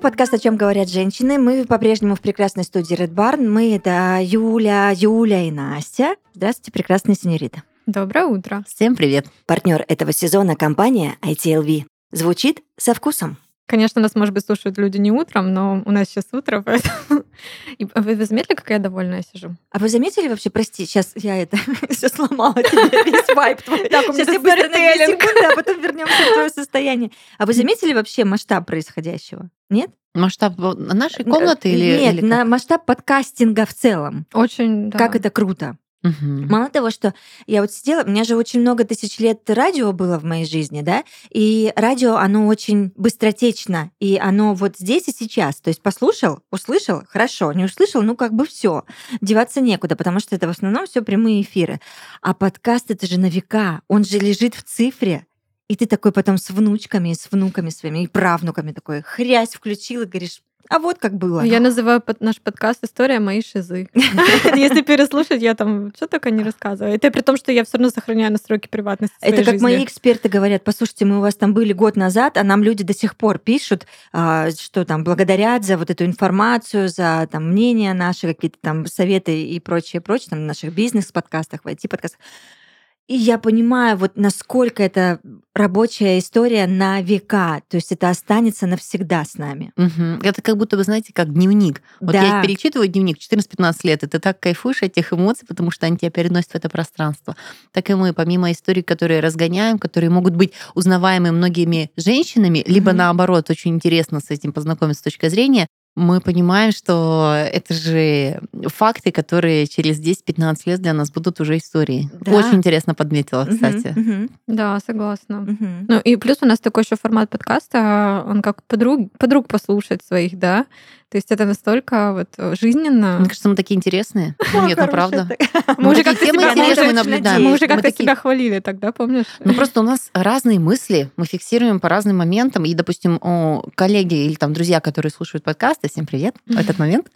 Это подкаст «О чем говорят женщины». Мы по-прежнему в прекрасной студии Red Barn. Мы это Юля, Юля и Настя. Здравствуйте, прекрасная сеньорита. Доброе утро. Всем привет. Партнер этого сезона компания ITLV. Звучит со вкусом. Конечно, нас, может быть, слушают люди не утром, но у нас сейчас утро, поэтому... И вы, вы заметили, как я довольная сижу? А вы заметили вообще, прости, сейчас я это все сломала тебе весь вайп твой. Так, у меня Сейчас я быстро на секунды, а потом вернемся в твое состояние. А вы заметили вообще масштаб происходящего? Нет? Масштаб нашей комнаты или... Нет, или на масштаб подкастинга в целом. Очень, да. Как это круто. Мгм. Мало того, что я вот сидела, у меня же очень много тысяч лет радио было в моей жизни, да, и радио, оно очень быстротечно, и оно вот здесь и сейчас. То есть послушал, услышал, хорошо, не услышал, ну как бы все, деваться некуда, потому что это в основном все прямые эфиры. А подкаст это же на века, он же лежит в цифре. И ты такой потом с внучками, с внуками своими и правнуками такой хрясь включил и говоришь, а вот как было. Я называю под- наш подкаст «История моей шизы». Если переслушать, я там что только не рассказываю. Это при том, что я все равно сохраняю настройки приватности Это как мои эксперты говорят, послушайте, мы у вас там были год назад, а нам люди до сих пор пишут, а, что там благодарят за вот эту информацию, за там мнения наши, какие-то там советы и прочее, прочее, там в наших бизнес-подкастах, в IT-подкастах. И я понимаю, вот насколько это рабочая история на века, то есть это останется навсегда с нами. Мгм. Это как будто, вы знаете, как дневник. Вот Да. я перечитываю дневник 14-15 лет, и ты так кайфуешь от этих эмоций, потому что они тебя переносят в это пространство. Так и мы, помимо историй, которые разгоняем, которые могут быть узнаваемы многими женщинами, либо Мгм. наоборот, очень интересно с этим познакомиться с точки зрения, мы понимаем, что это же факты, которые через 10-15 лет для нас будут уже историей. Да. Очень интересно подметила, кстати. мгм, Да, согласна. мгм. Ну и плюс у нас такой еще формат подкаста, он как подруг, подруг послушать своих, да. То есть это настолько вот э, жизненно. Мне кажется, мы такие интересные. Ну, Нет, ну правда. Мы уже как-то себя, мы интересные уже- наблюдаем. мы уже как-то такие- себя хвалили тогда, помнишь? Ну просто у нас разные мысли, мы фиксируем по разным моментам. И, допустим, у коллеги или там друзья, которые слушают подкасты, всем привет в этот момент,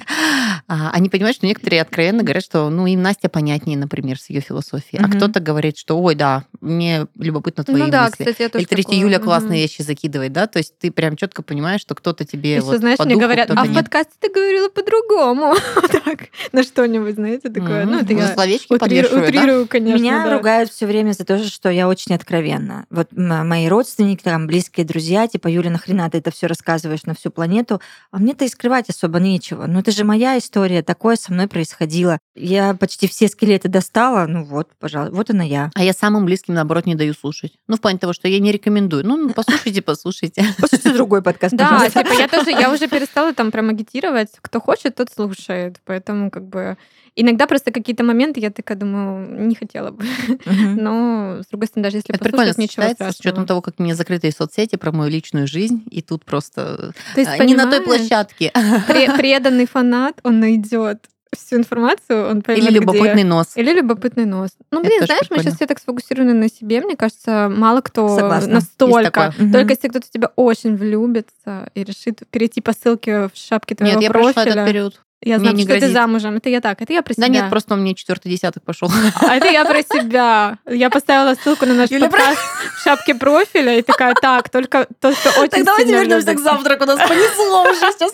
а, они понимают, что некоторые откровенно говорят, что ну им Настя понятнее, например, с ее философией. А кто-то говорит, что ой, да, мне любопытно твои Ну да, мысли. кстати, я тоже Или третья такое. Юля Мгм. классные вещи закидывает, да? То есть ты прям четко понимаешь, что кто-то тебе вот знаешь, мне говорят, а в. Подкасте ты говорила по-другому. Так, на что-нибудь, знаете, такое. Ну, это Ну, я словечки утрирую, да? конечно. Меня да. ругают все время за то, что я очень откровенна. Вот мои родственники, там, близкие друзья, типа, Юля, нахрена ты это все рассказываешь на всю планету? А мне-то и скрывать особо нечего. Ну, это же моя история, такое со мной происходило. Я почти все скелеты достала, ну вот, пожалуйста, вот она я. А я самым близким, наоборот, не даю слушать. Ну, в плане того, что я не рекомендую. Ну, послушайте, послушайте. Послушайте другой подкаст, Да, типа я тоже, я уже перестала там прям агитировать. Кто хочет, тот слушает. Поэтому как бы иногда просто какие-то моменты я такая думаю, не хотела бы. Мгм. Но, с другой стороны, даже если Это послушать, ничего сочетается с учетом страшного. того, как у меня закрытые соцсети про мою личную жизнь, и тут просто То есть, а, не на той площадке. пре- преданный фанат, он найдет всю информацию, он поймет, Или где. любопытный нос. Или любопытный нос. Ну, Это блин, тоже знаешь, мы сейчас все так сфокусированы на себе. Мне кажется, мало кто Согласна. Настолько. Мгм. Только если кто-то тебя очень влюбится и решит перейти по ссылке в шапке твоего Нет, я прошла профиля. этот период. Я знаю, что ты грозит. замужем. Это я так, это я про себя. Да нет, просто у меня четвертый десяток пошел. А это я про себя. Я поставила ссылку на наш Юля, подкаст в шапке профиля и такая, так, только тот, кто очень сильно любит». завтраку, нас понесло уже сейчас.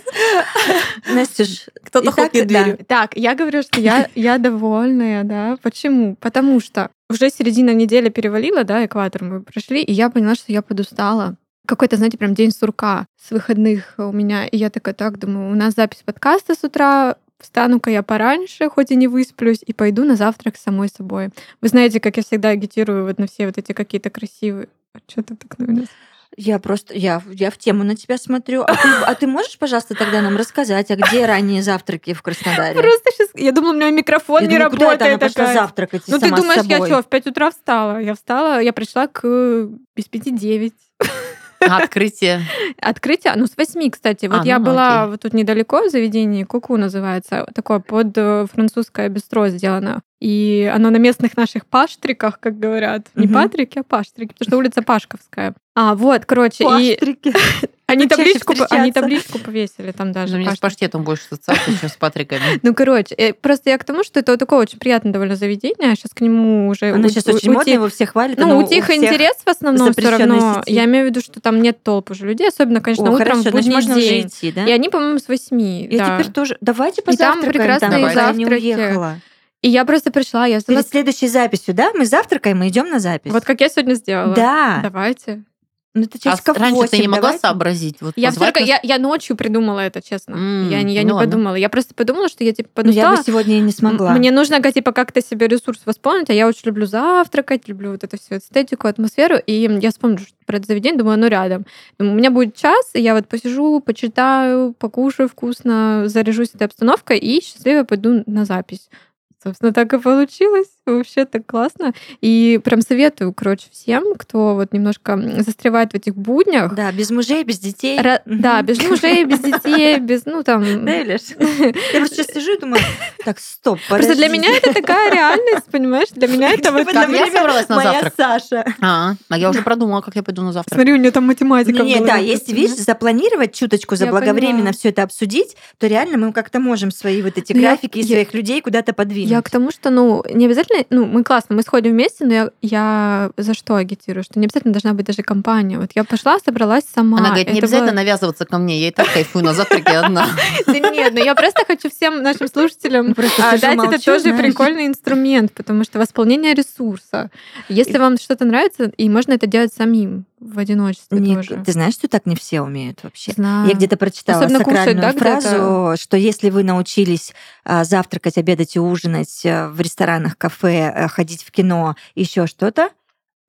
Настюш, Кто-то хлопнет да. дверью. Так, я говорю, что я, я довольная, да. Почему? Потому что уже середина недели перевалила, да, экватор мы прошли, и я поняла, что я подустала. Какой-то, знаете, прям день сурка с выходных у меня. И я такая, так, думаю, у нас запись подкаста с утра, встану-ка я пораньше, хоть и не высплюсь, и пойду на завтрак с самой собой. Вы знаете, как я всегда агитирую вот на все вот эти какие-то красивые... Что ты так на меня я просто, я, я в тему на тебя смотрю. А ты, а ты можешь, пожалуйста, тогда нам рассказать, а где ранние завтраки в Краснодаре? Просто сейчас... Я думала, у меня микрофон Я не думаю, куда это она работает. пошла завтракать Ну, ты думаешь, я что, в 5 утра встала? Я встала, я пришла к без пяти девять. Открытие. Открытие, ну, с 8, кстати. Вот А, я ну, была окей. вот тут недалеко в заведении, Куку называется, такое под э, французское бистро сделано. И оно на местных наших паштриках, как говорят. Не Мгм. патрики, а паштрики, потому что улица Пашковская. А, вот, короче, и Пастрики. они табличку, они табличку повесили там даже. У меня с паштрики. паштетом больше ассоциаций, чем с патриками. Ну, короче, э, просто я к тому, что это вот такое очень приятное довольно заведение. Сейчас к нему уже... Оно сейчас очень модно, его все хвалят. Ну, у тех всех- интерес в основном все равно. Я имею в виду, что там нет толпы уже людей, особенно, конечно, утром хорошо, в будний день. И они, по-моему, с восьми. Я теперь тоже... Давайте И там позавтракаем прекрасные завтраки. И я просто пришла, я Перед следующей записью, да? Мы завтракаем и идем на запись. Вот как я сегодня сделала. Да. Давайте. Ну, это А часиков раньше ты не 8, могла давайте. сообразить? Вот Я, только, нас? я, я ночью придумала это, честно. М, я не, я ну не ладно. подумала. Я просто подумала, что я типа Ну, я бы сегодня и не смогла. М- Мне нужно типа как-то себе ресурс восполнить, а я очень люблю завтракать, люблю вот эту всю эстетику, атмосферу, и я вспомню что про это заведение, думаю, оно рядом. Думаю, у меня будет час, и я вот посижу, почитаю, покушаю вкусно, заряжусь этой обстановкой и счастливо пойду на запись. Собственно, так и получилось. Вообще так классно. И прям советую, короче, всем, кто вот немножко застревает в этих буднях. Да, без мужей, без детей. Ра-. Да, без мужей, без детей, без, ну там... Да, Юляш? Я просто сейчас сижу и думаю, так, стоп, Просто для меня это такая реальность, понимаешь? Для меня это вот... Как я собралась на моя завтрак? Саша. А, а я уже продумала, как я пойду на завтрак. Смотри, у нее там математика. Не, в голове да, если, видишь, запланировать чуточку, заблаговременно все это обсудить, то реально мы как-то можем свои вот эти Ну, графики и своих людей куда-то подвинуть. Я к тому, что, ну, не обязательно, ну, мы классно, мы сходим вместе, но я, я за что агитирую? Что не обязательно должна быть даже компания. Вот я пошла, собралась сама. Она говорит, не Это обязательно было- навязываться ко мне, я и так кайфую на завтраке одна. Да нет, ну я просто хочу всем нашим слушателям Просто а, дать это тоже прикольный инструмент, потому что восполнение ресурса. Если вам что-то нравится, и можно это делать самим в одиночестве Не, тоже. ты знаешь, что так не все умеют вообще? Знаю. Я где-то прочитала Особенно кушать, сакральную да, фразу, что если вы научились а, завтракать, обедать и ужинать а, в ресторанах, кафе, а, ходить в кино, еще что-то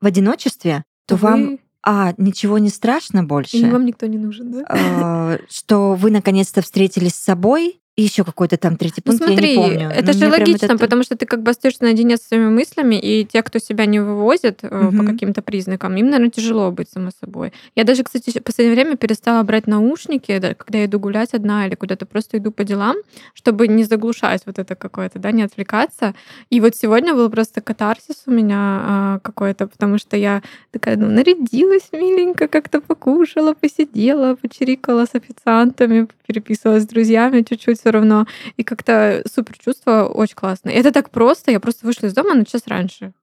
в одиночестве, то Вы- вам а ничего не страшно больше, И вам никто не нужен, да? а, что вы наконец-то встретились с собой. И еще какой-то там третий Ну пункт, я смотри, не помню. это же логично, это- потому что ты как бы остаешься наедине со своими мыслями, и те, кто себя не вывозит э, по каким-то признакам, им, наверное, тяжело быть само собой. Я даже, кстати, в последнее время перестала брать наушники, да, когда я иду гулять одна или куда-то просто иду по делам, чтобы не заглушать вот это какое-то, да, не отвлекаться. И вот сегодня был просто катарсис у меня а, какой-то, потому что я такая, ну, нарядилась миленько, как-то покушала, посидела, почирикала с официантами, переписывалась с друзьями чуть-чуть все равно. И как-то супер чувство очень классное. Это так просто. Я просто вышла из дома на час раньше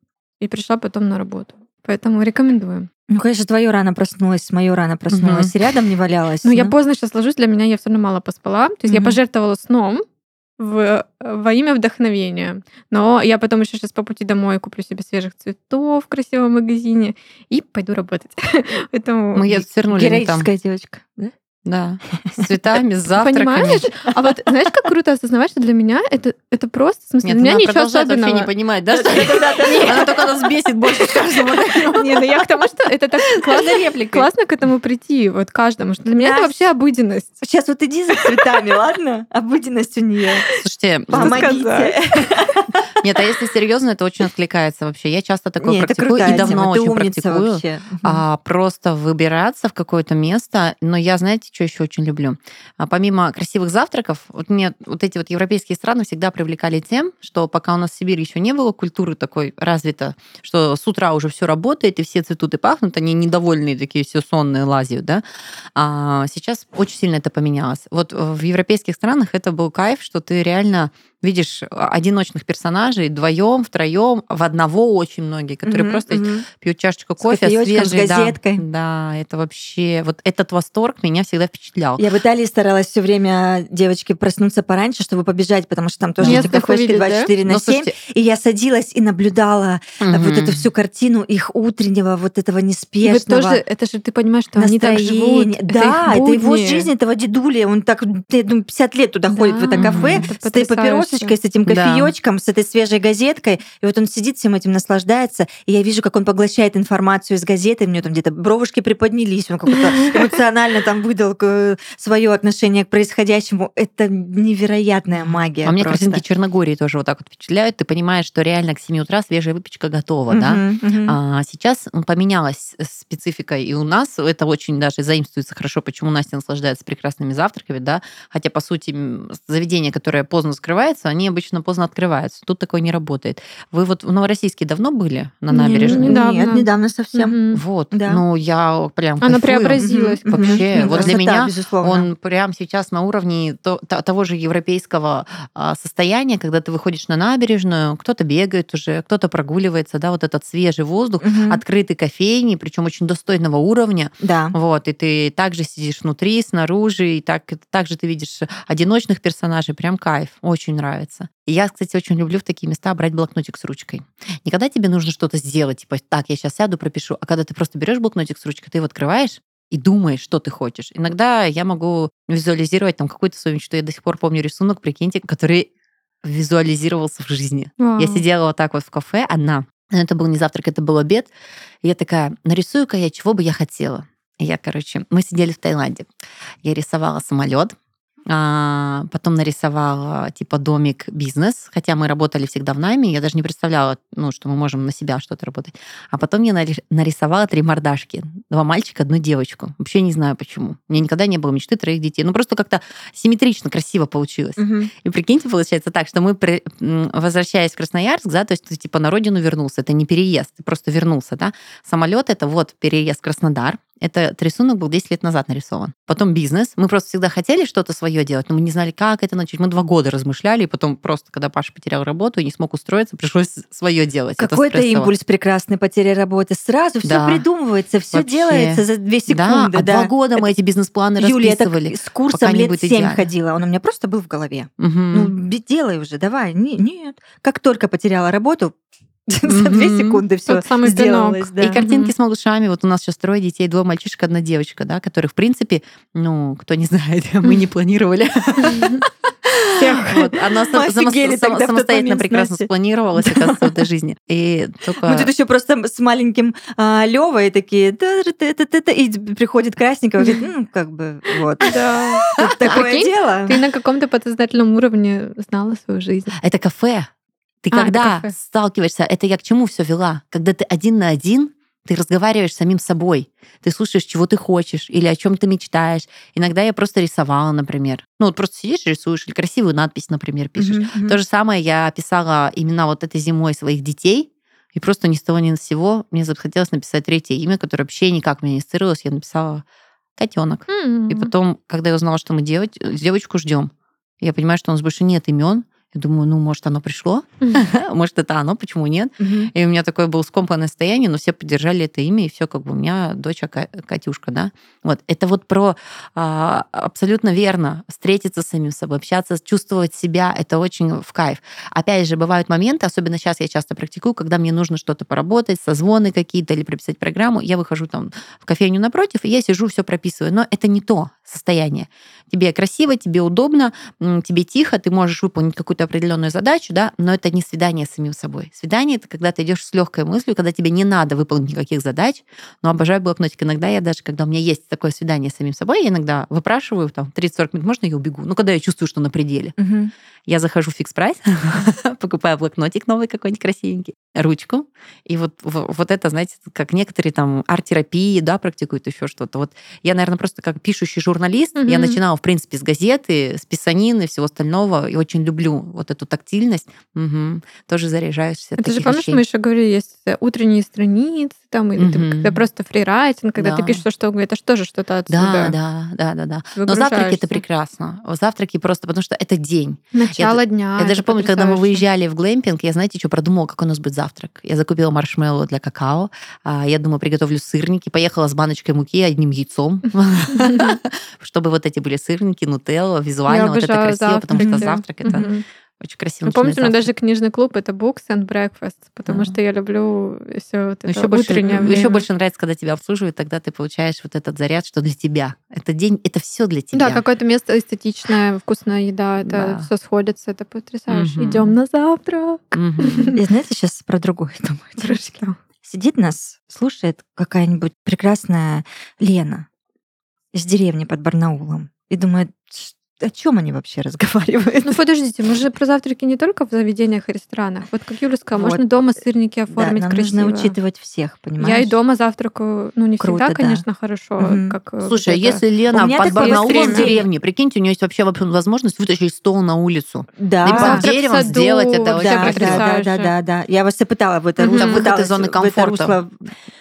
и пришла потом на работу. Поэтому рекомендую. Ну, конечно, твое рано проснулась, мое рано проснулась, и рядом не валялась. Ну, я поздно сейчас ложусь, для меня я все равно мало поспала. То есть я Мгм. пожертвовала сном в, во имя вдохновения. Но я потом еще сейчас по пути домой куплю себе свежих цветов в красивом магазине и пойду работать. Поэтому Мы ее свернули. Героическая девочка. да? Да, с цветами, с завтраками. Понимаешь? А вот знаешь, как круто осознавать, что для меня это, это просто, в смысле, Нет, для меня она ничего продолжает вообще особенного. не понимать, да? что- Она только нас бесит больше с каждым. Не, ну я к тому, что это так классно, классно к этому прийти, вот каждому. Что для меня это вообще обыденность. Сейчас вот иди за цветами, ладно? Обыденность у нее. Слушайте, Помогите. Нет, а если серьезно, это очень откликается вообще. Я часто такое Не, это практикую и давно тема, очень практикую. вообще. а, просто выбираться в какое-то место. Но я, знаете, что еще очень люблю? А, помимо красивых завтраков, вот мне вот эти вот европейские страны всегда привлекали тем, что пока у нас в Сибири еще не было культуры такой развита, что с утра уже все работает, и все цветут и пахнут, они недовольные такие, все сонные лазят, да. А сейчас очень сильно это поменялось. Вот в европейских странах это был кайф, что ты реально видишь одиночных персонажей вдвоем, втроем, в одного очень многие, которые Мгм, просто мгм. пьют чашечку С кофе, с свежий, да. газеткой. Да, это вообще вот этот восторг меня всегда впечатлял. Я в Италии старалась все время девочки проснуться пораньше, чтобы побежать, потому что там тоже Место эти кафешки увидеть, да? 24 на Ну, 7. слушайте, И я садилась и наблюдала э, вот эту всю картину их утреннего, вот этого неспешного тоже, это же ты понимаешь, что они так живут. Да, их это его будни. жизнь, этого дедули. Он так, я думаю, 50 лет туда ходит в это Да, кафе, это с этой. Папиросочкой, с этим Да. кофеечком, с этой свежей газеткой. И вот он сидит всем этим наслаждается. И я вижу, как он поглощает информацию из газеты. У него там где-то бровушки приподнялись. Он как-то эмоционально там выдал свое отношение к происходящему. Это невероятная магия. А мне картинки Черногории тоже вот так вот впечатляют. Ты понимаешь, что реально к 7 утра свежая выпечка готова, да? А сейчас поменялась специфика, и у нас это очень даже заимствуется хорошо, почему Настя наслаждается прекрасными завтраками, да, хотя, по сути, заведение, которое поздно скрывается, закрываются, они обычно поздно открываются. Тут такое не работает. Вы вот в Новороссийске давно были на Не, набережной? недавно. Нет, недавно совсем. Мгм. Вот, Да. ну я прям Она кайфую. преобразилась. Мгм. Вообще, Ну, вот для красота, меня безусловно. Он прям сейчас на уровне то- то- того же европейского а, состояния, когда ты выходишь на набережную, кто-то бегает уже, кто-то прогуливается, да, вот этот свежий воздух, Мгм. открытый кофейни, причем очень достойного уровня. Да. Вот, и ты также сидишь внутри, снаружи, и так, также ты видишь одиночных персонажей, прям кайф, очень нравится. И я, кстати, очень люблю в такие места брать блокнотик с ручкой. Не когда тебе нужно что-то сделать, типа, так, я сейчас сяду, пропишу, а когда ты просто берешь блокнотик с ручкой, ты его открываешь, и думаешь, что ты хочешь. Иногда я могу визуализировать там какую-то свою мечту. Я до сих пор помню рисунок, прикиньте, который визуализировался в жизни. Вау. Я сидела вот так вот в кафе одна. Но Это был не завтрак, это был обед. И я такая, нарисую-ка я, чего бы я хотела. И я, короче, мы сидели в Таиланде. Я рисовала самолет, потом нарисовала типа домик бизнес, хотя мы работали всегда в найме, я даже не представляла, ну, что мы можем на себя что-то работать. А потом я нари- нарисовала три мордашки. Два мальчика, одну девочку. Вообще не знаю почему. У меня никогда не было мечты троих детей. Ну, просто как-то симметрично, красиво получилось. Мгм. И прикиньте, получается так, что мы, при- возвращаясь в Красноярск, да, то есть ты типа на родину вернулся, это не переезд, ты просто вернулся, да. Самолет это вот переезд в Краснодар, этот рисунок был 10 лет назад нарисован. Потом бизнес. Мы просто всегда хотели что-то свое делать, но мы не знали, как это начать. Мы два года размышляли, и потом просто, когда Паша потерял работу и не смог устроиться, пришлось свое делать. Это Какой-то импульс прекрасной потери работы. Сразу все Да. придумывается, все Вообще. делается за две Да, секунды. а два года мы эти бизнес-планы Юля, это расписывали. с курсом лет семь идеально. ходила. Он у меня просто был в голове. Мгм. Ну, делай уже, давай. Не- Нет. Как только потеряла работу, за две секунды все сделалось. да. И картинки с малышами. Вот у нас сейчас трое детей, двое мальчишек, одна девочка, да, которых, в принципе, ну, кто не знает, мы не планировали. Вот, Она сам- самостоятельно прекрасно спланировалась, оказывается, в этой жизни. И только... Мы тут еще просто с маленьким а, Левой такие, и приходит Красненького, говорит, ну, как бы, вот. Да. Такое дело. Ты на каком-то подсознательном уровне знала свою жизнь. Это кафе. Ты А, это когда кафе. сталкиваешься, это я к чему все вела? Когда ты один на один, ты разговариваешь с самим собой. Ты слушаешь, чего ты хочешь или о чем ты мечтаешь. Иногда я просто рисовала, например. Ну, вот просто сидишь, рисуешь, или красивую надпись, например, пишешь. Мгм. То же самое я писала именно вот этой зимой своих детей, и просто ни с того ни с сего мне захотелось написать третье имя, которое вообще никак мне не ассоциировалось. Я написала котенок. И потом, когда я узнала, что мы девоч- девочку ждем, я понимаю, что у нас больше нет имен. Я думаю, ну, может, оно пришло? Может, это оно, почему нет? И у меня такое было скомканное состояние, но все поддержали это имя, и все как бы у меня дочь Ка- Катюшка, да. Вот. Это вот про а, абсолютно верно. Встретиться с самим собой, общаться, чувствовать себя, это очень в кайф. Опять же, бывают моменты, особенно сейчас я часто практикую, когда мне нужно что-то поработать, созвоны какие-то или прописать программу, я выхожу там в кофейню напротив, и я сижу, все прописываю. Но это не то состояние. Тебе красиво, тебе удобно, тебе тихо, ты можешь выполнить какую-то определенную задачу, да, но это не свидание с самим собой. Свидание это когда ты идешь с легкой мыслью, когда тебе не надо выполнить никаких задач. Но обожаю блокнотик. Иногда я даже, когда у меня есть такое свидание с самим собой, я иногда выпрашиваю там 30-40 минут, можно я убегу? Ну, когда я чувствую, что на пределе. Мгм. Я захожу в фикс прайс, покупаю блокнотик новый какой-нибудь красивенький, ручку. И вот, вот это, знаете, как некоторые там арт-терапии, да, практикуют еще что-то. Вот я, наверное, просто как пишущий журналист, я начинала, в принципе, с газеты, с писанины, всего остального, и очень люблю вот эту тактильность. Тоже заряжаешься от Это же помнишь, вещей. мы еще говорили, есть э, утренние страницы, там, или ты, Мгм. когда просто фрирайтинг, когда ты Да. пишешь что угодно, это же тоже что-то отсюда. Да, да, да, да, да. Но завтраки это прекрасно. Завтраки просто потому что это день. Начало дня. Я даже помню, когда мы выезжали в глэмпинг, я, знаете, что продумала, как у нас будет завтрак. Я закупила маршмеллоу для какао. а, Я думаю, приготовлю сырники. Поехала с баночкой муки и одним яйцом, чтобы вот эти были сырники, нутелла, визуально Я вот это красиво, потому что завтрак это. Очень красиво. Ну, помните, у меня даже книжный клуб это Books and Breakfast, потому Да. что я люблю все вот это еще больше, утреннее еще время. больше нравится, когда тебя обслуживают, тогда ты получаешь вот этот заряд, что для тебя. Это день, это все для тебя. Да, какое-то место эстетичное, вкусная еда, это Да. все сходится, это потрясающе. Мгм. Идем на завтрак. Мгм. Я, знаете, сейчас про другое думаю. девочки. Сидит нас, слушает какая-нибудь прекрасная Лена из деревни под Барнаулом и думает, о чем они вообще разговаривают? Ну подождите, мы же про завтраки не только в заведениях и ресторанах. Вот как Юля сказала, Вот. можно дома сырники оформить да, нам красиво. нужно учитывать всех, понимаешь? Я и дома завтракаю, ну не Круто, всегда, да. конечно, хорошо, Мгм. как э, Слушай, а вот это. если Лена под такое Барнаулом в деревне, прикиньте, у нее есть вообще возможность вытащить стол на улицу. Да. И под Завтрак в деревом саду, сделать это да, вообще да, да, да, да, да, да. Я вас и пытала в это Мгм. русло. Выход из пыталась зоны в это комфорта.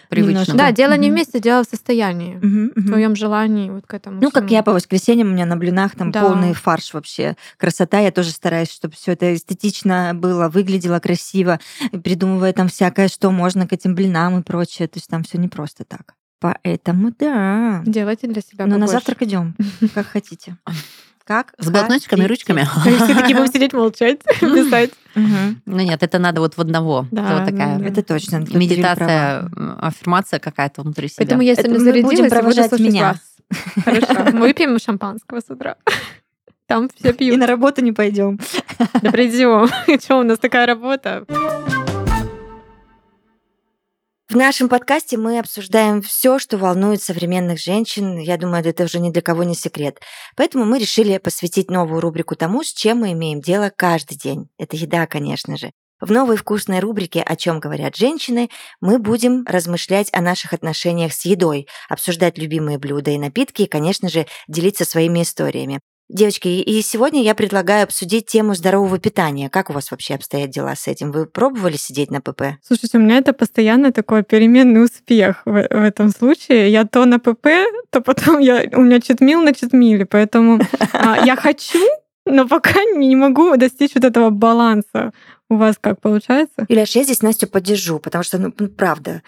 Русло Привычно. немножко. Да, дело не в Мгм. месте, дело в состоянии, в твоем желании вот к этому. Ну, как я по воскресеньям, у меня на блинах там Да. полный фарш вообще. Красота. Я тоже стараюсь, чтобы все это эстетично было, выглядело красиво, придумывая там всякое, что можно к этим блинам и прочее. То есть там все не просто так. Поэтому да. Делайте для себя Но на побольше. завтрак идем, как хотите. Как? С блокнотиками и ручками? Все такие будем сидеть молчать, писать. Ну нет, это надо вот в одного. Да, Это вот такая да. Это точно. медитация, аффирмация какая-то внутри себя. Поэтому я сегодня зарядилась и провожать меня. Хорошо. Мы выпьем шампанского с утра. Там все И пьют. на работу не пойдем. Да придем. Что, у нас такая работа? В нашем подкасте мы обсуждаем все, что волнует современных женщин. Я думаю, это уже ни для кого не секрет. Поэтому мы решили посвятить новую рубрику тому, с чем мы имеем дело каждый день. Это еда, конечно же. В новой вкусной рубрике «О чем говорят женщины» мы будем размышлять о наших отношениях с едой, обсуждать любимые блюда и напитки и, конечно же, делиться своими историями. Девочки, и сегодня я предлагаю обсудить тему здорового питания. Как у вас вообще обстоят дела с этим? Вы пробовали сидеть на ПП? Слушайте, у меня это постоянно такой переменный успех в, в этом случае. Я то на ПП, то потом я, у меня читмил на читмиле. Поэтому а, я хочу, но пока не могу достичь вот этого баланса. У вас как получается? Юляш, я здесь Настю поддержу, потому что, ну, ну, правда,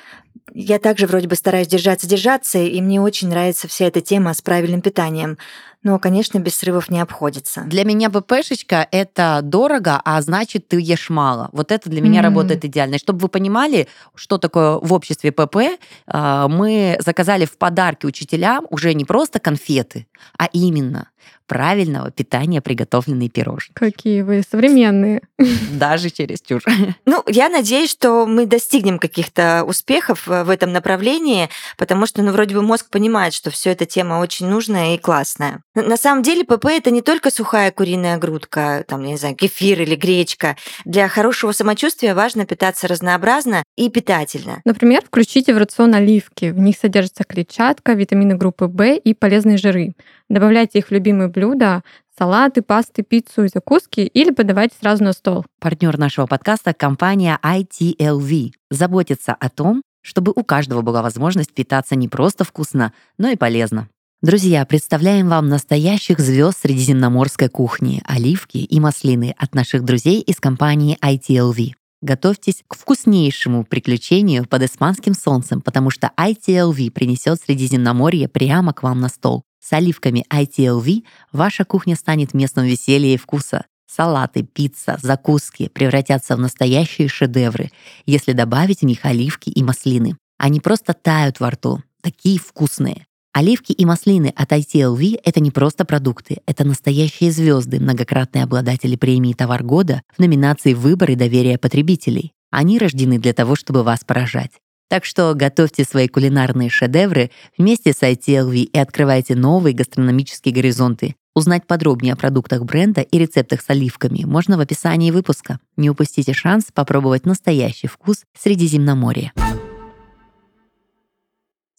я также вроде бы стараюсь держаться-держаться, и мне очень нравится вся эта тема с правильным питанием. Но, конечно, без срывов не обходится. Для меня ППшечка — это дорого, а значит, ты ешь мало. Вот это для меня М. работает идеально. И чтобы вы понимали, что такое в обществе ПП, а, мы заказали в подарки учителям уже не просто конфеты, а именно правильного питания приготовленные пирожные. Какие вы современные. Даже через чушь. Ну, я надеюсь, что мы достигнем каких-то успехов э, в этом направлении, потому что, ну, вроде бы мозг понимает, что все эта тема очень нужная и классная. На самом деле ПП это не только сухая куриная грудка, там, я не знаю, кефир или гречка. Для хорошего самочувствия важно питаться разнообразно и питательно. Например, включите в рацион оливки. В них содержится клетчатка, витамины группы В и полезные жиры. Добавляйте их в любимые блюда, салаты, пасты, пиццу и закуски или подавайте сразу на стол. Партнер нашего подкаста — компания ITLV. Заботится о том, чтобы у каждого была возможность питаться не просто вкусно, но и полезно. Друзья, представляем вам настоящих звезд средиземноморской кухни, оливки и маслины от наших друзей из компании ITLV. Готовьтесь к вкуснейшему приключению под испанским солнцем, потому что ITLV принесет Средиземноморье прямо к вам на стол. С оливками ITLV ваша кухня станет местом веселья и вкуса. Салаты, пицца, закуски превратятся в настоящие шедевры, если добавить в них оливки и маслины. Они просто тают во рту, такие вкусные. Оливки и маслины от ITLV — это не просто продукты, это настоящие звезды, многократные обладатели премии «Товар года» в номинации «Выбор и доверие потребителей». Они рождены для того, чтобы вас поражать. Так что готовьте свои кулинарные шедевры вместе с ITLV и открывайте новые гастрономические горизонты. Узнать подробнее о продуктах бренда и рецептах с оливками можно в описании выпуска. Не упустите шанс попробовать настоящий вкус Средиземноморья.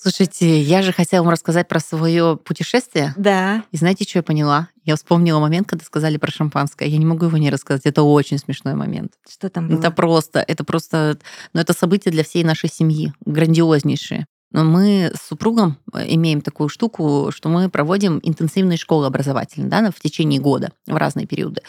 Слушайте, я же хотела вам рассказать про свое путешествие. Да. И знаете, что я поняла? Я вспомнила момент, когда сказали про шампанское. Я не могу его не рассказать. Это очень смешной момент. Что там было? Это просто, это просто, ну, это событие для всей нашей семьи, грандиознейшее. Но мы с супругом э, имеем такую штуку, что мы проводим интенсивные школы образовательные да, в течение года в разные периоды.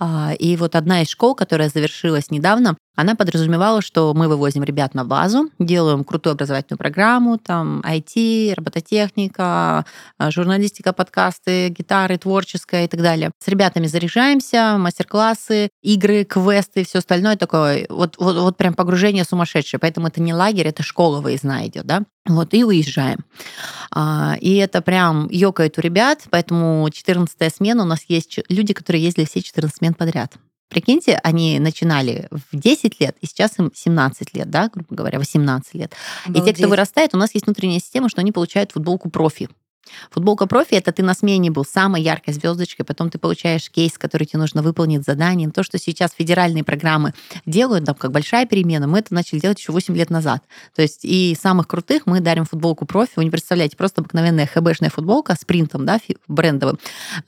А, И вот одна из школ, которая завершилась недавно, она подразумевала, что мы вывозим ребят на базу, делаем крутую образовательную программу, там IT, робототехника, э, журналистика, подкасты, гитары, творческое и так далее. С ребятами заряжаемся, мастер-классы, игры, квесты все остальное такое. Вот, вот, вот прям погружение сумасшедшее. Поэтому это не лагерь, это школа выездная идет, да? Вот, и уезжаем. А, И это прям ёкает у ребят, поэтому 14 смена у нас есть люди, которые ездили все 14 смен подряд. Прикиньте, они начинали в 10 лет, и сейчас им 17 лет, да, грубо говоря, 18 лет. И те, кто Обалдеть. вырастает, у нас есть внутренняя система, что они получают футболку профи. Футболка профи это ты на смене был самой яркой звездочкой, потом ты получаешь кейс, который тебе нужно выполнить заданием. То, что сейчас федеральные программы делают, там как большая перемена, мы это начали делать еще 8 лет назад. То есть и самых крутых мы дарим футболку профи. Вы не представляете, просто обыкновенная хэбэшная футболка с принтом, да, брендовым,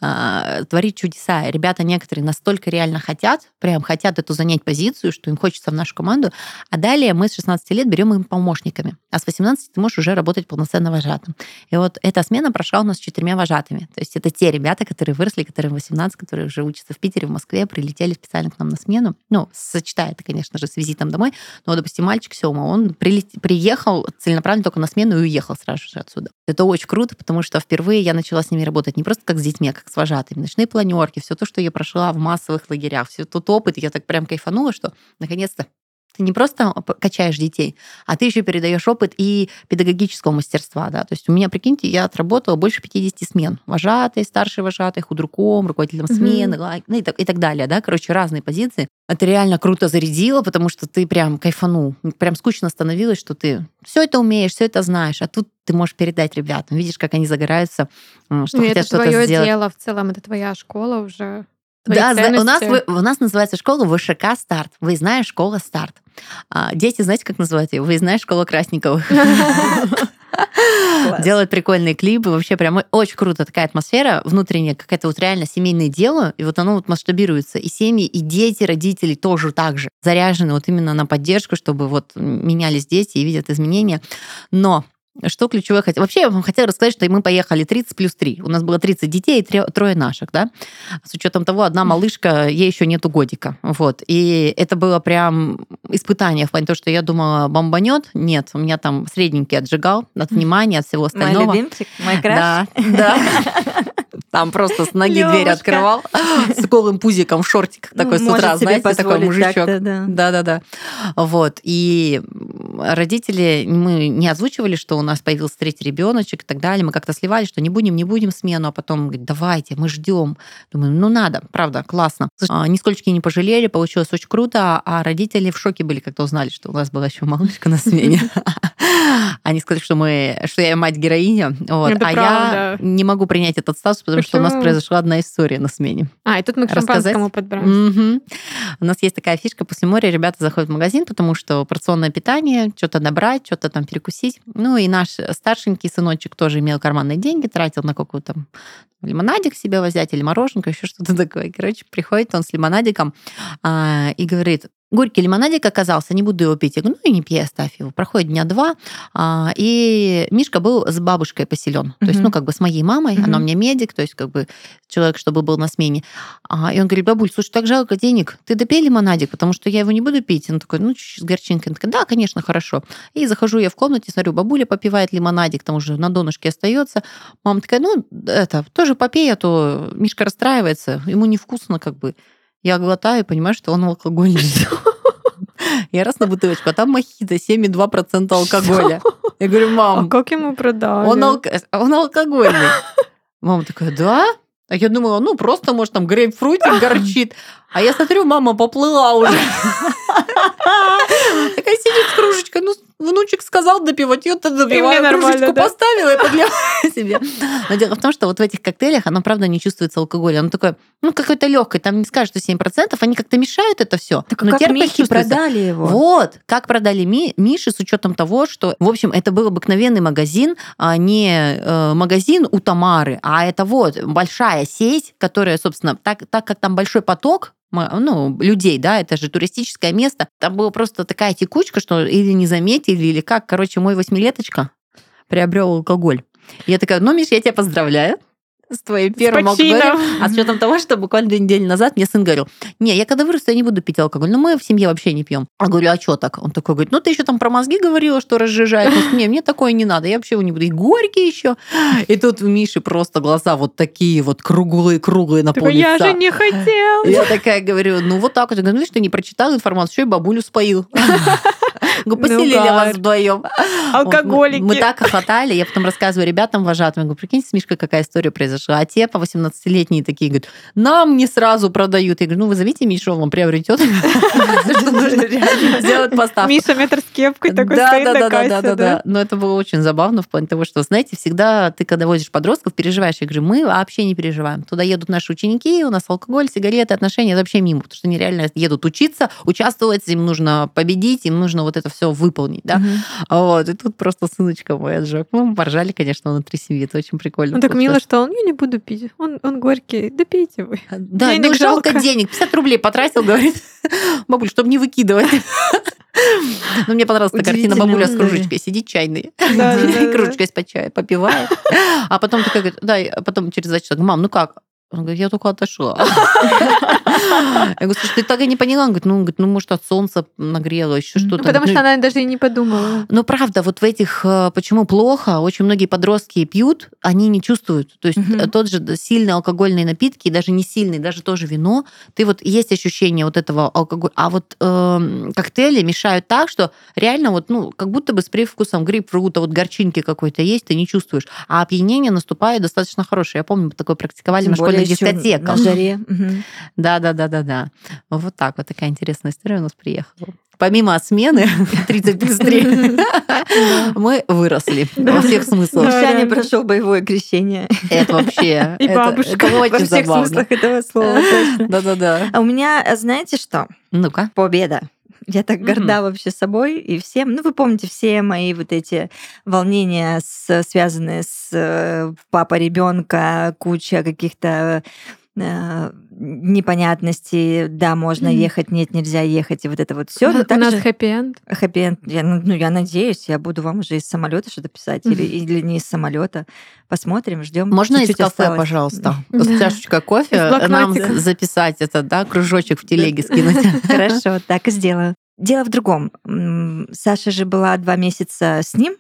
э, творит чудеса. Ребята некоторые настолько реально хотят, прям хотят эту занять позицию, что им хочется в нашу команду. А далее мы с 16 лет берем им помощниками. А с 18 ты можешь уже работать полноценно вожатым. И вот эта смена прошла у нас с четырьмя вожатыми. То есть это те ребята, которые выросли, которые 18, которые уже учатся в Питере, в Москве, прилетели специально к нам на смену. Ну, сочетая это, конечно же, с визитом домой. Но, допустим, мальчик Сёма, он прилет... приехал целенаправленно только на смену и уехал сразу же отсюда. Это очень круто, потому что впервые я начала с ними работать не просто как с детьми, а как с вожатыми. Ночные планерки, все то, что я прошла в массовых лагерях, все тот опыт, я так прям кайфанула, что наконец-то ты не просто качаешь детей, а ты еще передаешь опыт и педагогического мастерства. Да? То есть у меня, прикиньте, я отработала больше 50 смен. Вожатой, старшей вожатой, худруком, руководителем mm-hmm. смены, ну и так, и так далее. Да? Короче, разные позиции. Это реально круто зарядило, потому что ты прям кайфанул. Прям скучно становилось, что ты все это умеешь, все это знаешь, а тут ты можешь передать ребятам. Видишь, как они загораются, что ну, хотят это что-то твое сделать. дело в целом, это твоя школа уже. Да, у нас, у нас называется школа ВШК «Старт». Вы знаете, школа «Старт». А, дети, знаете, как называют ее? Вы знаете, школа Красниковых. Делают прикольные клипы. Вообще прям очень круто. Такая атмосфера внутренняя, какая-то вот реально семейное дело. И вот оно вот масштабируется. И семьи, и дети, родители тоже так же заряжены вот именно на поддержку, чтобы вот менялись дети и видят изменения. Но что ключевое хотел? Вообще, я вам хотела рассказать, что мы поехали 30 плюс 3. У нас было 30 детей и трое наших, да. С учетом того, одна малышка, ей еще нету годика. Вот. И это было прям испытание в плане того, что я думала, бомбанет. Нет, у меня там средненький отжигал от внимания, от всего остального. Мой любимчик, мой краш. Да, да. Там просто с ноги дверь открывал с голым пузиком в шортиках Ну, такой с может утра, знаете, такой мужичок. Да-да-да. Вот. И родители, мы не озвучивали, что у нас появился третий ребеночек и так далее. Мы как-то сливали, что не будем, не будем смену, а потом говорит, давайте, мы ждем. Думаю, ну надо, правда, классно. А, Нисколько не пожалели, получилось очень круто, а родители в шоке были, когда узнали, что у нас была еще малышка на смене. Они сказали, что мы, что я мать-героиня, вот. Это а правда. я не могу принять этот статус, потому что у нас Почему? произошла одна история на смене. А, и тут мы к шампанскому подбираемся. Мгм. У нас есть такая фишка после моря, ребята заходят в магазин, потому что порционное питание, что-то набрать, что-то там перекусить. Ну и наш старшенький сыночек тоже имел карманные деньги, тратил на какую-то лимонадик себе взять или мороженку, еще что-то такое. Короче, приходит он с лимонадиком а, и говорит, горький лимонадик оказался, не буду его пить. Я говорю, ну и не пей, оставь его. Проходит дня два, а, и Мишка был с бабушкой поселен. То есть, ну, как бы с моей мамой, Мгм. она у меня медик, то есть, как бы человек, чтобы был на смене. А, и он говорит, бабуль, слушай, так жалко денег, ты допей лимонадик, потому что я его не буду пить. Он такой, ну, чуть-чуть с горчинкой. Она такая, да, конечно, хорошо. И захожу я в комнате, смотрю, бабуля попивает лимонадик, там уже на донышке остается. Мама такая, ну, это, тоже попей, а то Мишка расстраивается, ему невкусно как бы. Я глотаю и понимаю, что он алкогольный. Я раз на бутылочку, а там мохито 7,2% алкоголя. Я говорю, А мам, как ему продали? он, алк- он алкогольный. Мама такая, да? А я думала, ну просто, может, там грейпфрутик горчит. А я смотрю, мама поплыла уже. Такая сидит с кружечкой. Ну, внучек сказал допивать, я то допиваю. Кружечку поставила и подливаю себе. Но дело в том, что вот в этих коктейлях оно, правда, не чувствуется алкоголя. Оно такое, ну, какое-то легкое. Там не скажешь, что 7%. Они как-то мешают это все. Так а как Михе продали его? Вот, как продали Ми, Миши с учетом того, что, в общем, это был обыкновенный магазин, а не э, магазин у Тамары, а это вот большая сеть, которая, собственно, так, так как там большой поток, ну, людей, да, это же туристическое место, там была просто такая текучка, что или не заметили, или как. Короче, мой восьмилеточка приобрел алкоголь. Я такая, ну, Миш, я тебя поздравляю с твоим первым алкоголем. А с учетом того, что буквально две недели назад мне сын говорил, не, я когда вырасту, я не буду пить алкоголь. Но мы в семье вообще не пьем. А говорю, а что так? Он такой говорит, ну ты еще там про мозги говорила, что разжижает. Не, мне такое не надо, я вообще его не буду. И горький еще. И тут у Миши просто глаза вот такие вот круглые-круглые на пол я же не хотел. Я такая говорю, ну вот так вот. Я говорю, ну видишь, ты не прочитал информацию, еще и бабулю споил. Говорю, поселили Ну, вас вдвоем. Алкоголики. Мы, мы так хохотали, я потом рассказываю ребятам вожатым, я говорю, прикиньте, с Мишкой какая история произошла. А те по 18-летние такие говорят, нам не сразу продают. Я говорю, ну вызовите Мишу, он вам приобретет. Нужно реально сделать поставку. Миша метр с кепкой такой стоит на кассе, да, да, да. Но это было очень забавно в плане того, что, знаете, всегда ты, когда возишь подростков, переживаешь. Я говорю, мы вообще не переживаем. Туда едут наши ученики, у нас алкоголь, сигареты, отношения, это вообще мимо, потому что они реально едут учиться, участвовать, им нужно победить, им нужно вот это все выполнить, да. Мгм. Вот, и тут просто сыночка мой отжег. Ну, мы поржали, конечно, внутри семьи, это очень прикольно. Ну так мило, что он, я не буду пить, он, он горький, да пейте вы. Да, денег ну жалко жалко. денег, 50 рублей потратил, говорит. Бабуль, чтобы не выкидывать. Ну, мне понравилась эта картина. Бабуля с кружечкой сидит да. кружечкой из-под чая попивает. А потом такая говорит, да, и потом через два часа, мам, ну как? Он говорит, я только отошла. Я говорю, слушай, ты так и не поняла? Он говорит, ну, говорит, ну, может, от солнца нагрело, еще что-то. Потому Ну, что она даже и не подумала. ну, правда, вот в этих, э, почему плохо, очень многие подростки пьют, они не чувствуют. То есть э, тот же сильные алкогольные напитки, даже не сильные, даже тоже вино, ты вот есть ощущение вот этого алкоголя. А вот эм, коктейли мешают так, что реально вот, ну, как будто бы с привкусом грейпфрута, вот горчинки какой-то есть, ты не чувствуешь. А опьянение наступает достаточно хорошее. Я помню, мы такое практиковали на более ещё дискотеках. На жаре. Мгм. Да, да, да, да, да. Вот так вот такая интересная история у нас приехала. Помимо смены 30 плюс 3, мы выросли во всех смыслах. Реально. прошел боевое крещение. Это вообще... И это- бабушка. Во всех смыслах этого слова. Да-да-да. А у меня, а знаете что? Ну-ка. Победа. Я так горда вообще собой и всем. Ну, вы помните все мои вот эти волнения, с- связанные с э, папа ребенка, куча каких-то э, непонятностей, да, можно ехать, нет, нельзя ехать, и вот это вот все. У нас хэппи-энд. Хэппи-энд. Я, ну, ну, я надеюсь, я буду вам уже из самолета что-то писать или, или не из самолета. Посмотрим, ждем. Можно из Чуть-чуть кафе, осталось. пожалуйста, Да. с чашечкой кофе Из нам записать это, да, кружочек в телеге скинуть. Хорошо, так и сделаю. Дело в другом. Саша же была два месяца с ним.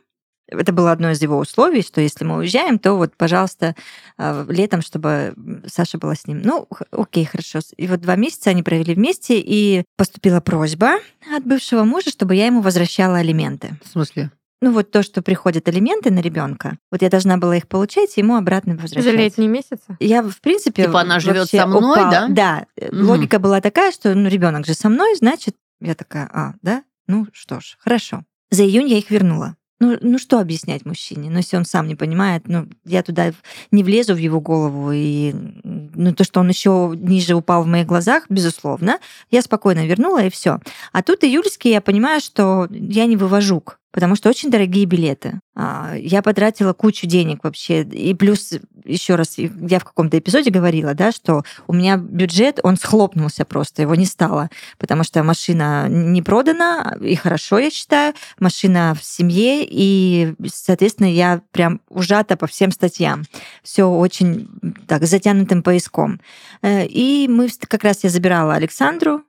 Это было одно из его условий, что если мы уезжаем, то вот, пожалуйста, э, летом, чтобы Саша была с ним. Ну, окей, хорошо. И вот два месяца они провели вместе, и поступила просьба от бывшего мужа, чтобы я ему возвращала алименты. В смысле? Ну, вот то, что приходят алименты на ребенка, вот я должна была их получать, и ему обратно возвращать. За летние месяцы. Я, в принципе... Типа она живет со мной, упала- да? Да. Мгм. Логика была такая, что ну, ребенок же со мной, значит, я такая, а, да? Ну что ж, хорошо. За июнь я их вернула. Ну, ну что объяснять мужчине? Ну, если он сам не понимает, ну, я туда не влезу в его голову. И ну, то, что он еще ниже упал в моих глазах, безусловно, я спокойно вернула, и все. А тут июльский я понимаю, что я не вывожу потому что очень дорогие билеты. А, Я потратила кучу денег вообще. И плюс, еще раз, я в каком-то эпизоде говорила, да, что у меня бюджет, он схлопнулся просто, его не стало, потому что машина не продана, и хорошо, я считаю, машина в семье, и, соответственно, я прям ужата по всем статьям. Все очень так затянутым поиском. Э, И мы как раз я забирала Александру,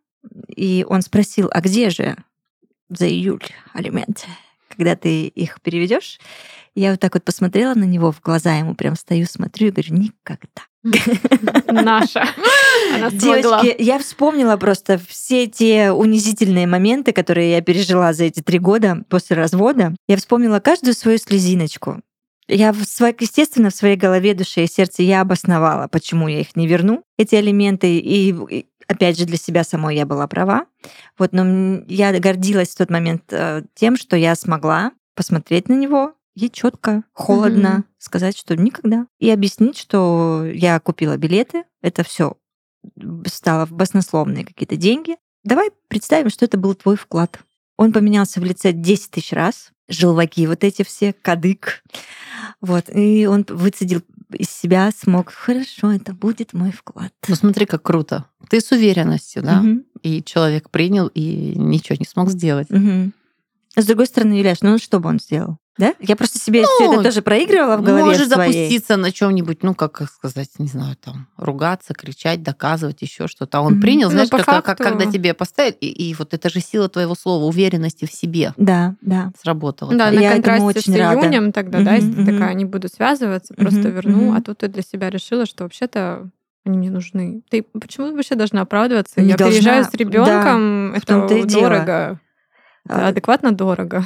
и он спросил, а где же за июль алименты? Когда ты их переведешь, я вот так вот посмотрела на него в глаза, ему прям стою, смотрю и говорю, никогда. Наша. Она смогла. Девочки, я вспомнила просто все те унизительные моменты, которые я пережила за эти три года после развода. Я вспомнила каждую свою слезиночку. Я, в сво- естественно, в своей голове, душе и сердце я обосновала, почему я их не верну, эти алименты. И, опять же, для себя самой я была права. Вот, но я гордилась в тот момент э, тем, что я смогла посмотреть на него и четко, холодно Мгм. сказать, что никогда. И объяснить, что я купила билеты, это все стало в баснословные какие-то деньги. Давай представим, что это был твой вклад. Он поменялся в лице 10 тысяч раз. Желваки вот эти все, кадык. Вот. И он выцедил из себя, смог, хорошо, это будет мой вклад. Ну смотри, как круто. Ты с уверенностью, да? Мгм. И человек принял и ничего не смог сделать. Мгм. С другой стороны, Юляш, ну что бы он сделал? Да? Я просто себе все Ну, это тоже проигрывала в голове Может своей. запуститься на чем-нибудь, ну, как сказать, не знаю, там, ругаться, кричать, доказывать, еще что-то. А он Мгм. принял, Ну, знаешь, как, как- факту- когда тебе поставят, и, и вот это же сила твоего слова, уверенности в себе Да, да. сработала. Да, на контрасте очень с рада. июнем тогда, да, если мгм. такая, не буду связываться, просто Мгм, верну, мгм. а тут ты для себя решила, что вообще-то они мне нужны. Ты почему вообще должна оправдываться? Не Я должна, переезжаю с да, ребенком, в это и дело. дорого. Это адекватно дорого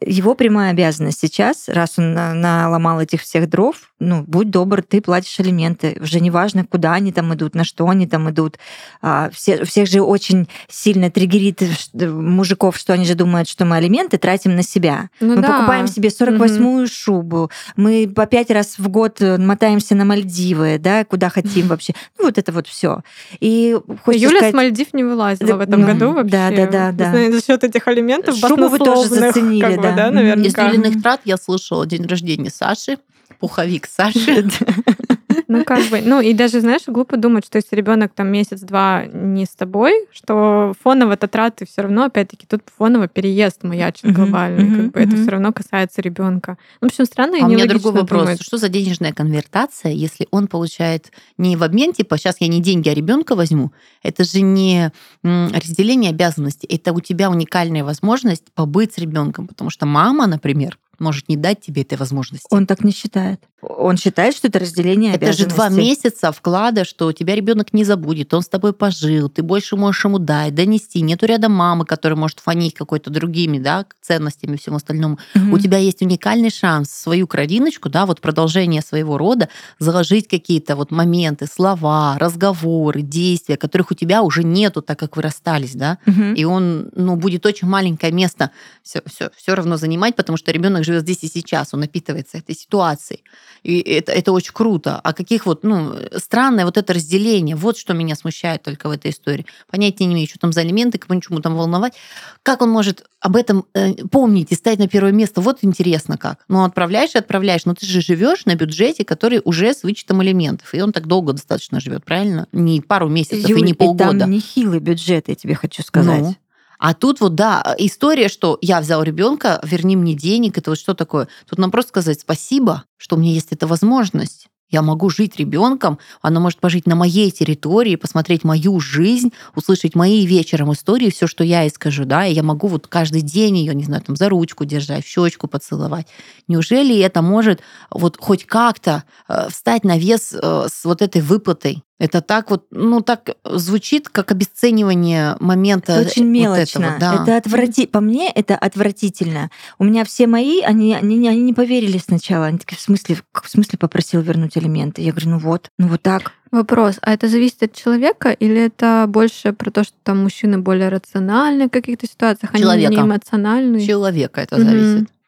его прямая обязанность сейчас, раз он наломал этих всех дров, ну, будь добр, ты платишь алименты. Уже неважно, куда они там идут, на что они там идут. А, все, всех же очень сильно триггерит мужиков, что они же думают, что мы алименты тратим на себя. Ну, мы да. покупаем себе 48-ю угу. шубу, мы по пять раз в год мотаемся на Мальдивы, да, куда хотим вообще. Ну, вот это вот все. И Юля сказать... с Мальдив не вылазила в этом ну, году вообще. Да, да, да. да. За счет этих алиментов Шубу вы тоже заценили, как да. Бы, да, наверняка. Из нулевых трат я слышала день рождения Саши, пуховик Саши. Ну, как бы, ну, и даже, знаешь, глупо думать, что если ребенок там месяц-два не с тобой, что фоново-то траты все равно, опять-таки, тут фоново переезд маячит глобальный, mm-hmm, как бы mm-hmm. это все равно касается ребенка. Ну, в общем, странно и А у меня другой вопрос. Что за денежная конвертация, если он получает не в обмен, типа, сейчас я не деньги, а ребенка возьму? Это же не разделение обязанностей, это у тебя уникальная возможность побыть с ребенком, потому что мама, например, может не дать тебе этой возможности. Он так не считает. Он считает, что это разделение это же два месяца вклада, что у тебя ребенок не забудет, он с тобой пожил, ты больше можешь ему дать, донести. Нету рядом мамы, которая может фонить какой-то другими да, ценностями и всем остальному. Угу. У тебя есть уникальный шанс свою кровиночку, да, вот продолжение своего рода, заложить какие-то вот моменты, слова, разговоры, действия, которых у тебя уже нету, так как вы расстались, да, угу. и он, ну, будет очень маленькое место все, все, все равно занимать, потому что ребенок живет здесь и сейчас, он напитывается этой ситуацией. И это, это очень круто. А каких вот, ну, странное вот это разделение. Вот что меня смущает только в этой истории. Понятия не имею, что там за элементы, кому чему там волновать. Как он может об этом э, помнить и ставить на первое место? Вот интересно как. Ну, отправляешь и отправляешь, но ты же живешь на бюджете, который уже с вычетом элементов. И он так долго достаточно живет, правильно? Не пару месяцев Юль, и не полгода. И там нехилый бюджет, я тебе хочу сказать. Ну. А тут вот, да, история, что я взял ребенка, верни мне денег, это вот что такое? Тут нам просто сказать спасибо, что у меня есть эта возможность. Я могу жить ребенком, она может пожить на моей территории, посмотреть мою жизнь, услышать мои вечером истории, все, что я ей скажу, да, и я могу вот каждый день ее, не знаю, там за ручку держать, в щечку поцеловать. Неужели это может вот хоть как-то э, встать на вес э, с вот этой выплатой это так вот, ну так звучит, как обесценивание момента. Это очень мелочно. Вот этого, да. Это отврати... По мне это отвратительно. У меня все мои, они, они, они не поверили сначала. Они такие, в смысле, в смысле попросил вернуть элементы? Я говорю, ну вот, ну вот так. Вопрос, а это зависит от человека или это больше про то, что там мужчины более рациональны в каких-то ситуациях, человека. они не эмоциональные? Человека это зависит. Mm-hmm.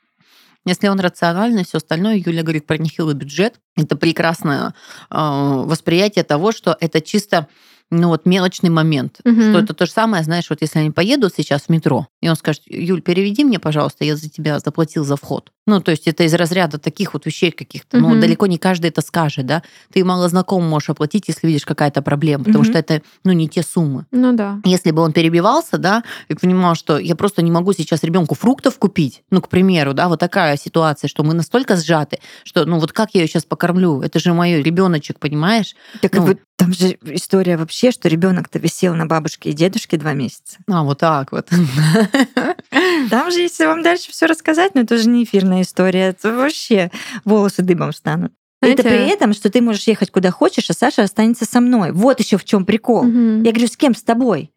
Если он рациональный, все остальное, Юля говорит про нехилый бюджет, это прекрасное э, восприятие того, что это чисто ну вот мелочный момент, угу. что это то же самое, знаешь, вот если они поедут сейчас в метро, и он скажет, Юль, переведи мне, пожалуйста, я за тебя заплатил за вход. Ну, то есть это из разряда таких вот вещей каких-то. Угу. Ну, далеко не каждый это скажет, да. Ты мало знакомым можешь оплатить, если видишь какая-то проблема, потому угу. что это, ну, не те суммы. Ну да. Если бы он перебивался, да, и понимал, что я просто не могу сейчас ребенку фруктов купить, ну, к примеру, да, вот такая ситуация, что мы настолько сжаты, что, ну, вот как я ее сейчас покормлю? Это же мой ребеночек, понимаешь? Так ну, вот там же история вообще, что ребенок-то висел на бабушке и дедушке два месяца. А, вот так вот. Там же, если вам дальше все рассказать, но это же не эфирная история, то вообще волосы дыбом станут. Знаете, это при этом, что ты можешь ехать куда хочешь, а Саша останется со мной. Вот еще в чем прикол. Угу. Я говорю, с кем? С тобой.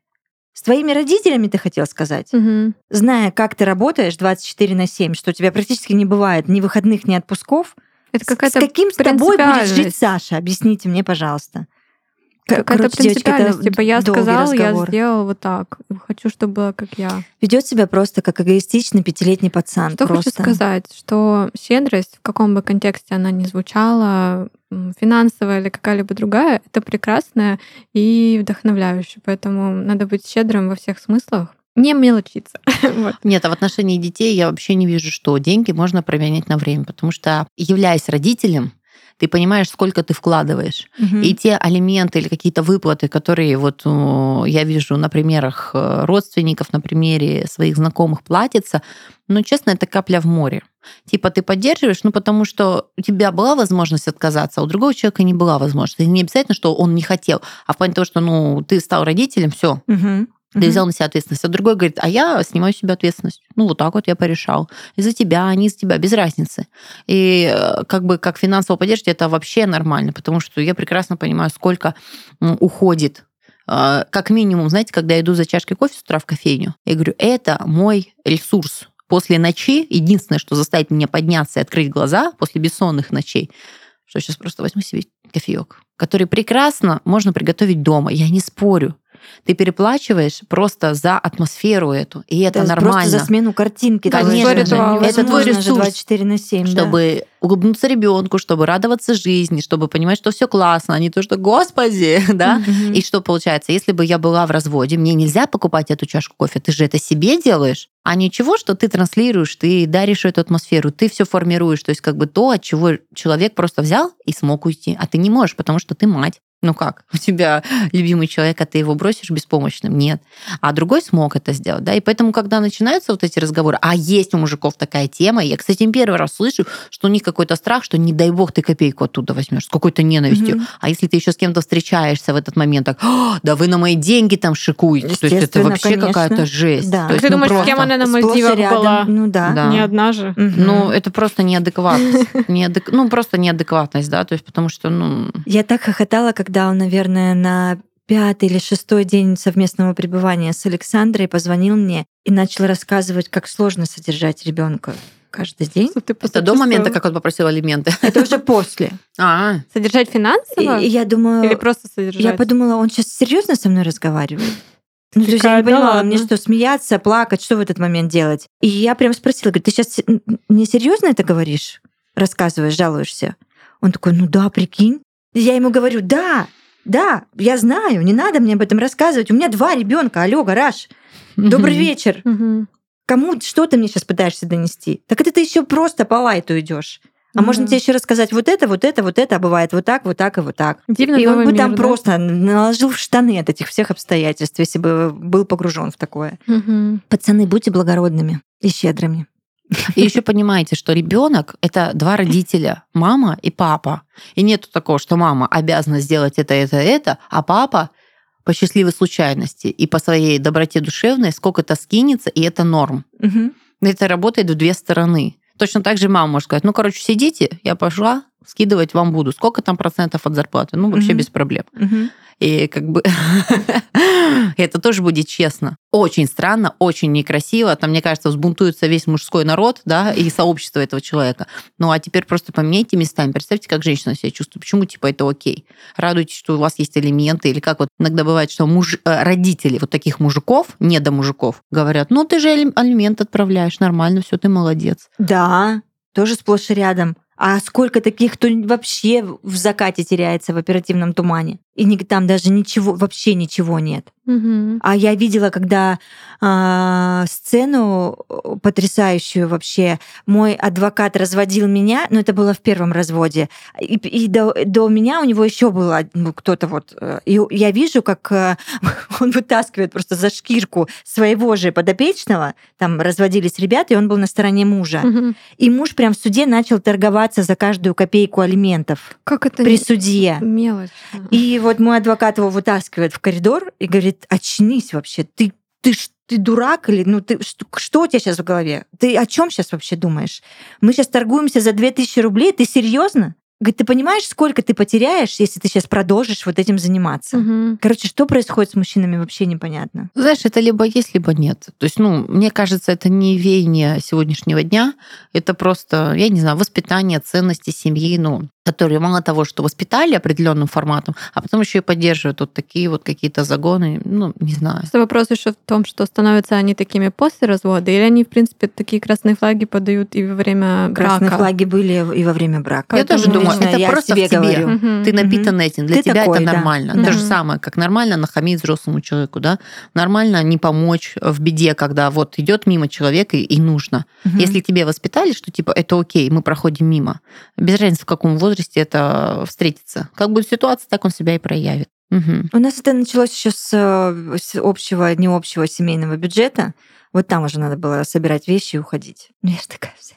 С твоими родителями ты хотел сказать? Угу. Зная, как ты работаешь 24 на 7, что у тебя практически не бывает ни выходных, ни отпусков, это какая-то с каким с тобой будет жить Саша? Объясните мне, пожалуйста. Какая-то принципиальность. Типа я сказал, я сделал вот так. Хочу, чтобы было как я. Ведет себя просто как эгоистичный пятилетний пацан. Что просто. хочу сказать, что щедрость, в каком бы контексте она ни звучала, финансовая или какая-либо другая, это прекрасно и вдохновляюще. Поэтому надо быть щедрым во всех смыслах. Не мелочиться. вот. Нет, а в отношении детей я вообще не вижу, что деньги можно променять на время, потому что, являясь родителем, ты понимаешь, сколько ты вкладываешь. Угу. И те алименты или какие-то выплаты, которые вот я вижу на примерах э, родственников, на примере своих знакомых платятся, ну, честно, это капля в море. Типа ты поддерживаешь, ну, потому что у тебя была возможность отказаться, а у другого человека не была возможности. И не обязательно, что он не хотел, а в плане того, что, ну, ты стал родителем, все, угу. Ты взял на себя ответственность. А другой говорит, а я снимаю с себя ответственность. Ну, вот так вот я порешал. Из-за тебя, а не из-за тебя, без разницы. И э, как бы как финансово поддержки это вообще нормально, потому что я прекрасно понимаю, сколько уходит э, как минимум, знаете, когда я иду за чашкой кофе с утра в кофейню, я говорю, это мой ресурс. После ночи единственное, что заставит меня подняться и открыть глаза после бессонных ночей, что сейчас просто возьму себе кофеек, который прекрасно можно приготовить дома. Я не спорю. Ты переплачиваешь просто за атмосферу эту, и это Да, нормально. Просто за смену картинки. Конечно Это твой ресурс, 24 на 7, да. чтобы улыбнуться ребенку, чтобы радоваться жизни, чтобы понимать, что все классно, а не то, что Господи, да. Мгм. И что получается, если бы я была в разводе, мне нельзя покупать эту чашку кофе, ты же это себе делаешь, а ничего, что ты транслируешь, ты даришь эту атмосферу, ты все формируешь, то есть как бы то, от чего человек просто взял и смог уйти, а ты не можешь, потому что ты мать. Ну как? У тебя любимый человек, а ты его бросишь беспомощным? Нет. А другой смог это сделать, да? И поэтому, когда начинаются вот эти разговоры, а есть у мужиков такая тема, я, кстати, первый раз слышу, что у них какой-то страх, что не дай бог ты копейку оттуда возьмешь с какой-то ненавистью. Мгм. А если ты еще с кем-то встречаешься в этот момент, так, «А, да вы на мои деньги там шикуете. То есть это вообще какая-то жесть. Да. То есть, ты ну, думаешь, с кем просто- она на Мальдивах была? Ну да. Да. Не одна же. Мгм. Ну, это просто неадекватность. Неадек- Ну, просто неадекватность, да, то есть потому что, ну... Я так хохотала, когда он, наверное, на пятый или шестой день совместного пребывания с Александрой позвонил мне и начал рассказывать, как сложно содержать ребенка каждый день. Что ты Это до момента, как он попросил алименты. Это уже после. А, Содержать финансово? и я думаю, Или просто содержать? я подумала, он сейчас серьезно со мной разговаривает? Ну, то есть я не «Да понимала, ладно». мне что, смеяться, плакать, что в этот момент делать? И я прям спросила, говорю, ты сейчас не серьезно это говоришь? Рассказываешь, жалуешься? Он такой, ну да, прикинь. И я ему говорю, да, да, я знаю, не надо мне об этом рассказывать. У меня два ребенка, алло, гараж. Добрый вечер. Кому что ты мне сейчас пытаешься донести? Так это ты еще просто по лайту идешь. А Ну можно тебе еще рассказать вот это, вот это, вот это, а бывает вот так, вот так и вот так. Дивно И он бы мир, там да? просто наложил в штаны от этих всех обстоятельств, если бы был погружен в такое. Мгм. Пацаны, будьте благородными и щедрыми. И еще понимаете, что ребенок это два родителя, мама и папа. И нету такого, что мама обязана сделать это, это, это, а папа по счастливой случайности и по своей доброте душевной сколько-то скинется, и это норм. Мгм. Это работает в две стороны. Точно так же мама может сказать, ну, короче, сидите, я пошла, скидывать вам буду. Сколько там процентов от зарплаты? Ну, вообще Мгм. без проблем. Мгм. И как бы это тоже будет честно. Очень странно, очень некрасиво. Там, мне кажется, взбунтуется весь мужской народ, да, и сообщество этого человека. Ну, а теперь просто поменяйте местами. Представьте, как женщина себя чувствует. Почему, типа, это окей? Радуйтесь, что у вас есть элементы. Или как вот иногда бывает, что муж... э, родители вот таких мужиков, не до мужиков, говорят, ну, ты же алим- алимент отправляешь, нормально, все, ты молодец. Да, тоже сплошь и рядом. А сколько таких, кто вообще в закате теряется в оперативном тумане? И там даже ничего, вообще ничего нет. Мгм. А я видела, когда а, сцену э, потрясающую вообще. Мой адвокат разводил меня, но это было в первом разводе. И, и до, до меня у него еще был ну, кто-то вот. э, И я вижу, как э, он вытаскивает просто за шкирку своего же подопечного. Там разводились ребята, и он был на стороне мужа. Мгм. И муж прям в суде начал торговаться за каждую копейку алиментов Как это при судье. мелочь? И вот мой адвокат его вытаскивает в коридор и говорит, очнись вообще, ты, ты, ж- ты дурак или ну ты что, что у тебя сейчас в голове? Ты о чем сейчас вообще думаешь? Мы сейчас торгуемся за 2000 рублей, ты серьезно? Говорит, ты понимаешь, сколько ты потеряешь, если ты сейчас продолжишь вот этим заниматься? Мгм. Короче, что происходит с мужчинами, вообще непонятно. Знаешь, это либо есть, либо нет. То есть, ну, мне кажется, это не веяние сегодняшнего дня, это просто, я не знаю, воспитание ценностей семьи, ну, которые мало того, что воспитали определенным форматом, а потом еще и поддерживают вот такие вот какие-то загоны, ну, не знаю. Просто вопрос еще в том, что становятся они такими после развода, или они, в принципе, такие красные флаги подают и во время Красные брака. флаги были и во время брака. Я тоже думаю, это я просто в себе тебе. говорю. Ты напитан этим, для Ты тебя такой, это нормально. Да. То же самое, как нормально нахамить взрослому человеку, да? Нормально не помочь в беде, когда вот идет мимо человека и, и нужно. Если тебе воспитали, что типа это окей, мы проходим мимо, без разницы в каком возрасте это встретится. Как будет ситуация, так он себя и проявит. Мгм. У нас это началось еще с, э, с общего, не общего семейного бюджета. Вот там уже надо было собирать вещи и уходить. Ну, я же такая вся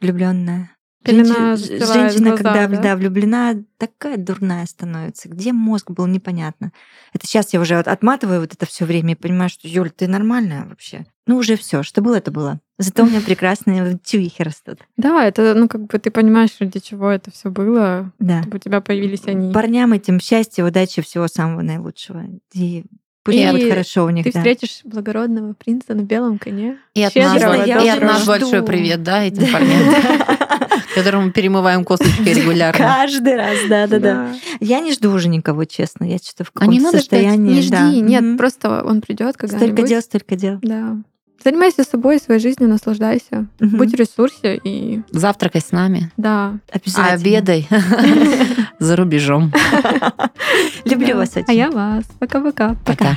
влюбленная. Пелена Женщина, застилает женщина, глаза, когда да? да, влюблена, такая дурная становится. Где мозг был, непонятно. Это сейчас я уже вот отматываю вот это все время и понимаю, что Юль, ты нормальная вообще. ну уже все, что было, это было. Зато у меня прекрасные тюихи растут. Да, это, ну, как бы ты понимаешь, ради чего это все было, Да. чтобы у тебя появились они. Парням этим счастья, удачи, всего самого наилучшего. И пусть И будет хорошо у них, Ты да. встретишь благородного принца на белом коне. И от нас, и от нас большой привет, да, этим парням, которым мы перемываем косточки регулярно. Каждый раз, да-да-да. Я не жду уже никого, честно. Я что-то в А каком-то состоянии. Не жди, да. нет, просто он придет когда-нибудь. Столько дел, столько дел. Да. Занимайся собой, своей жизнью, наслаждайся. Мгм. Будь в ресурсе и Завтракай с нами, да. а Обязательно. обедай за рубежом. Люблю вас очень. А я вас. Пока-пока. Пока.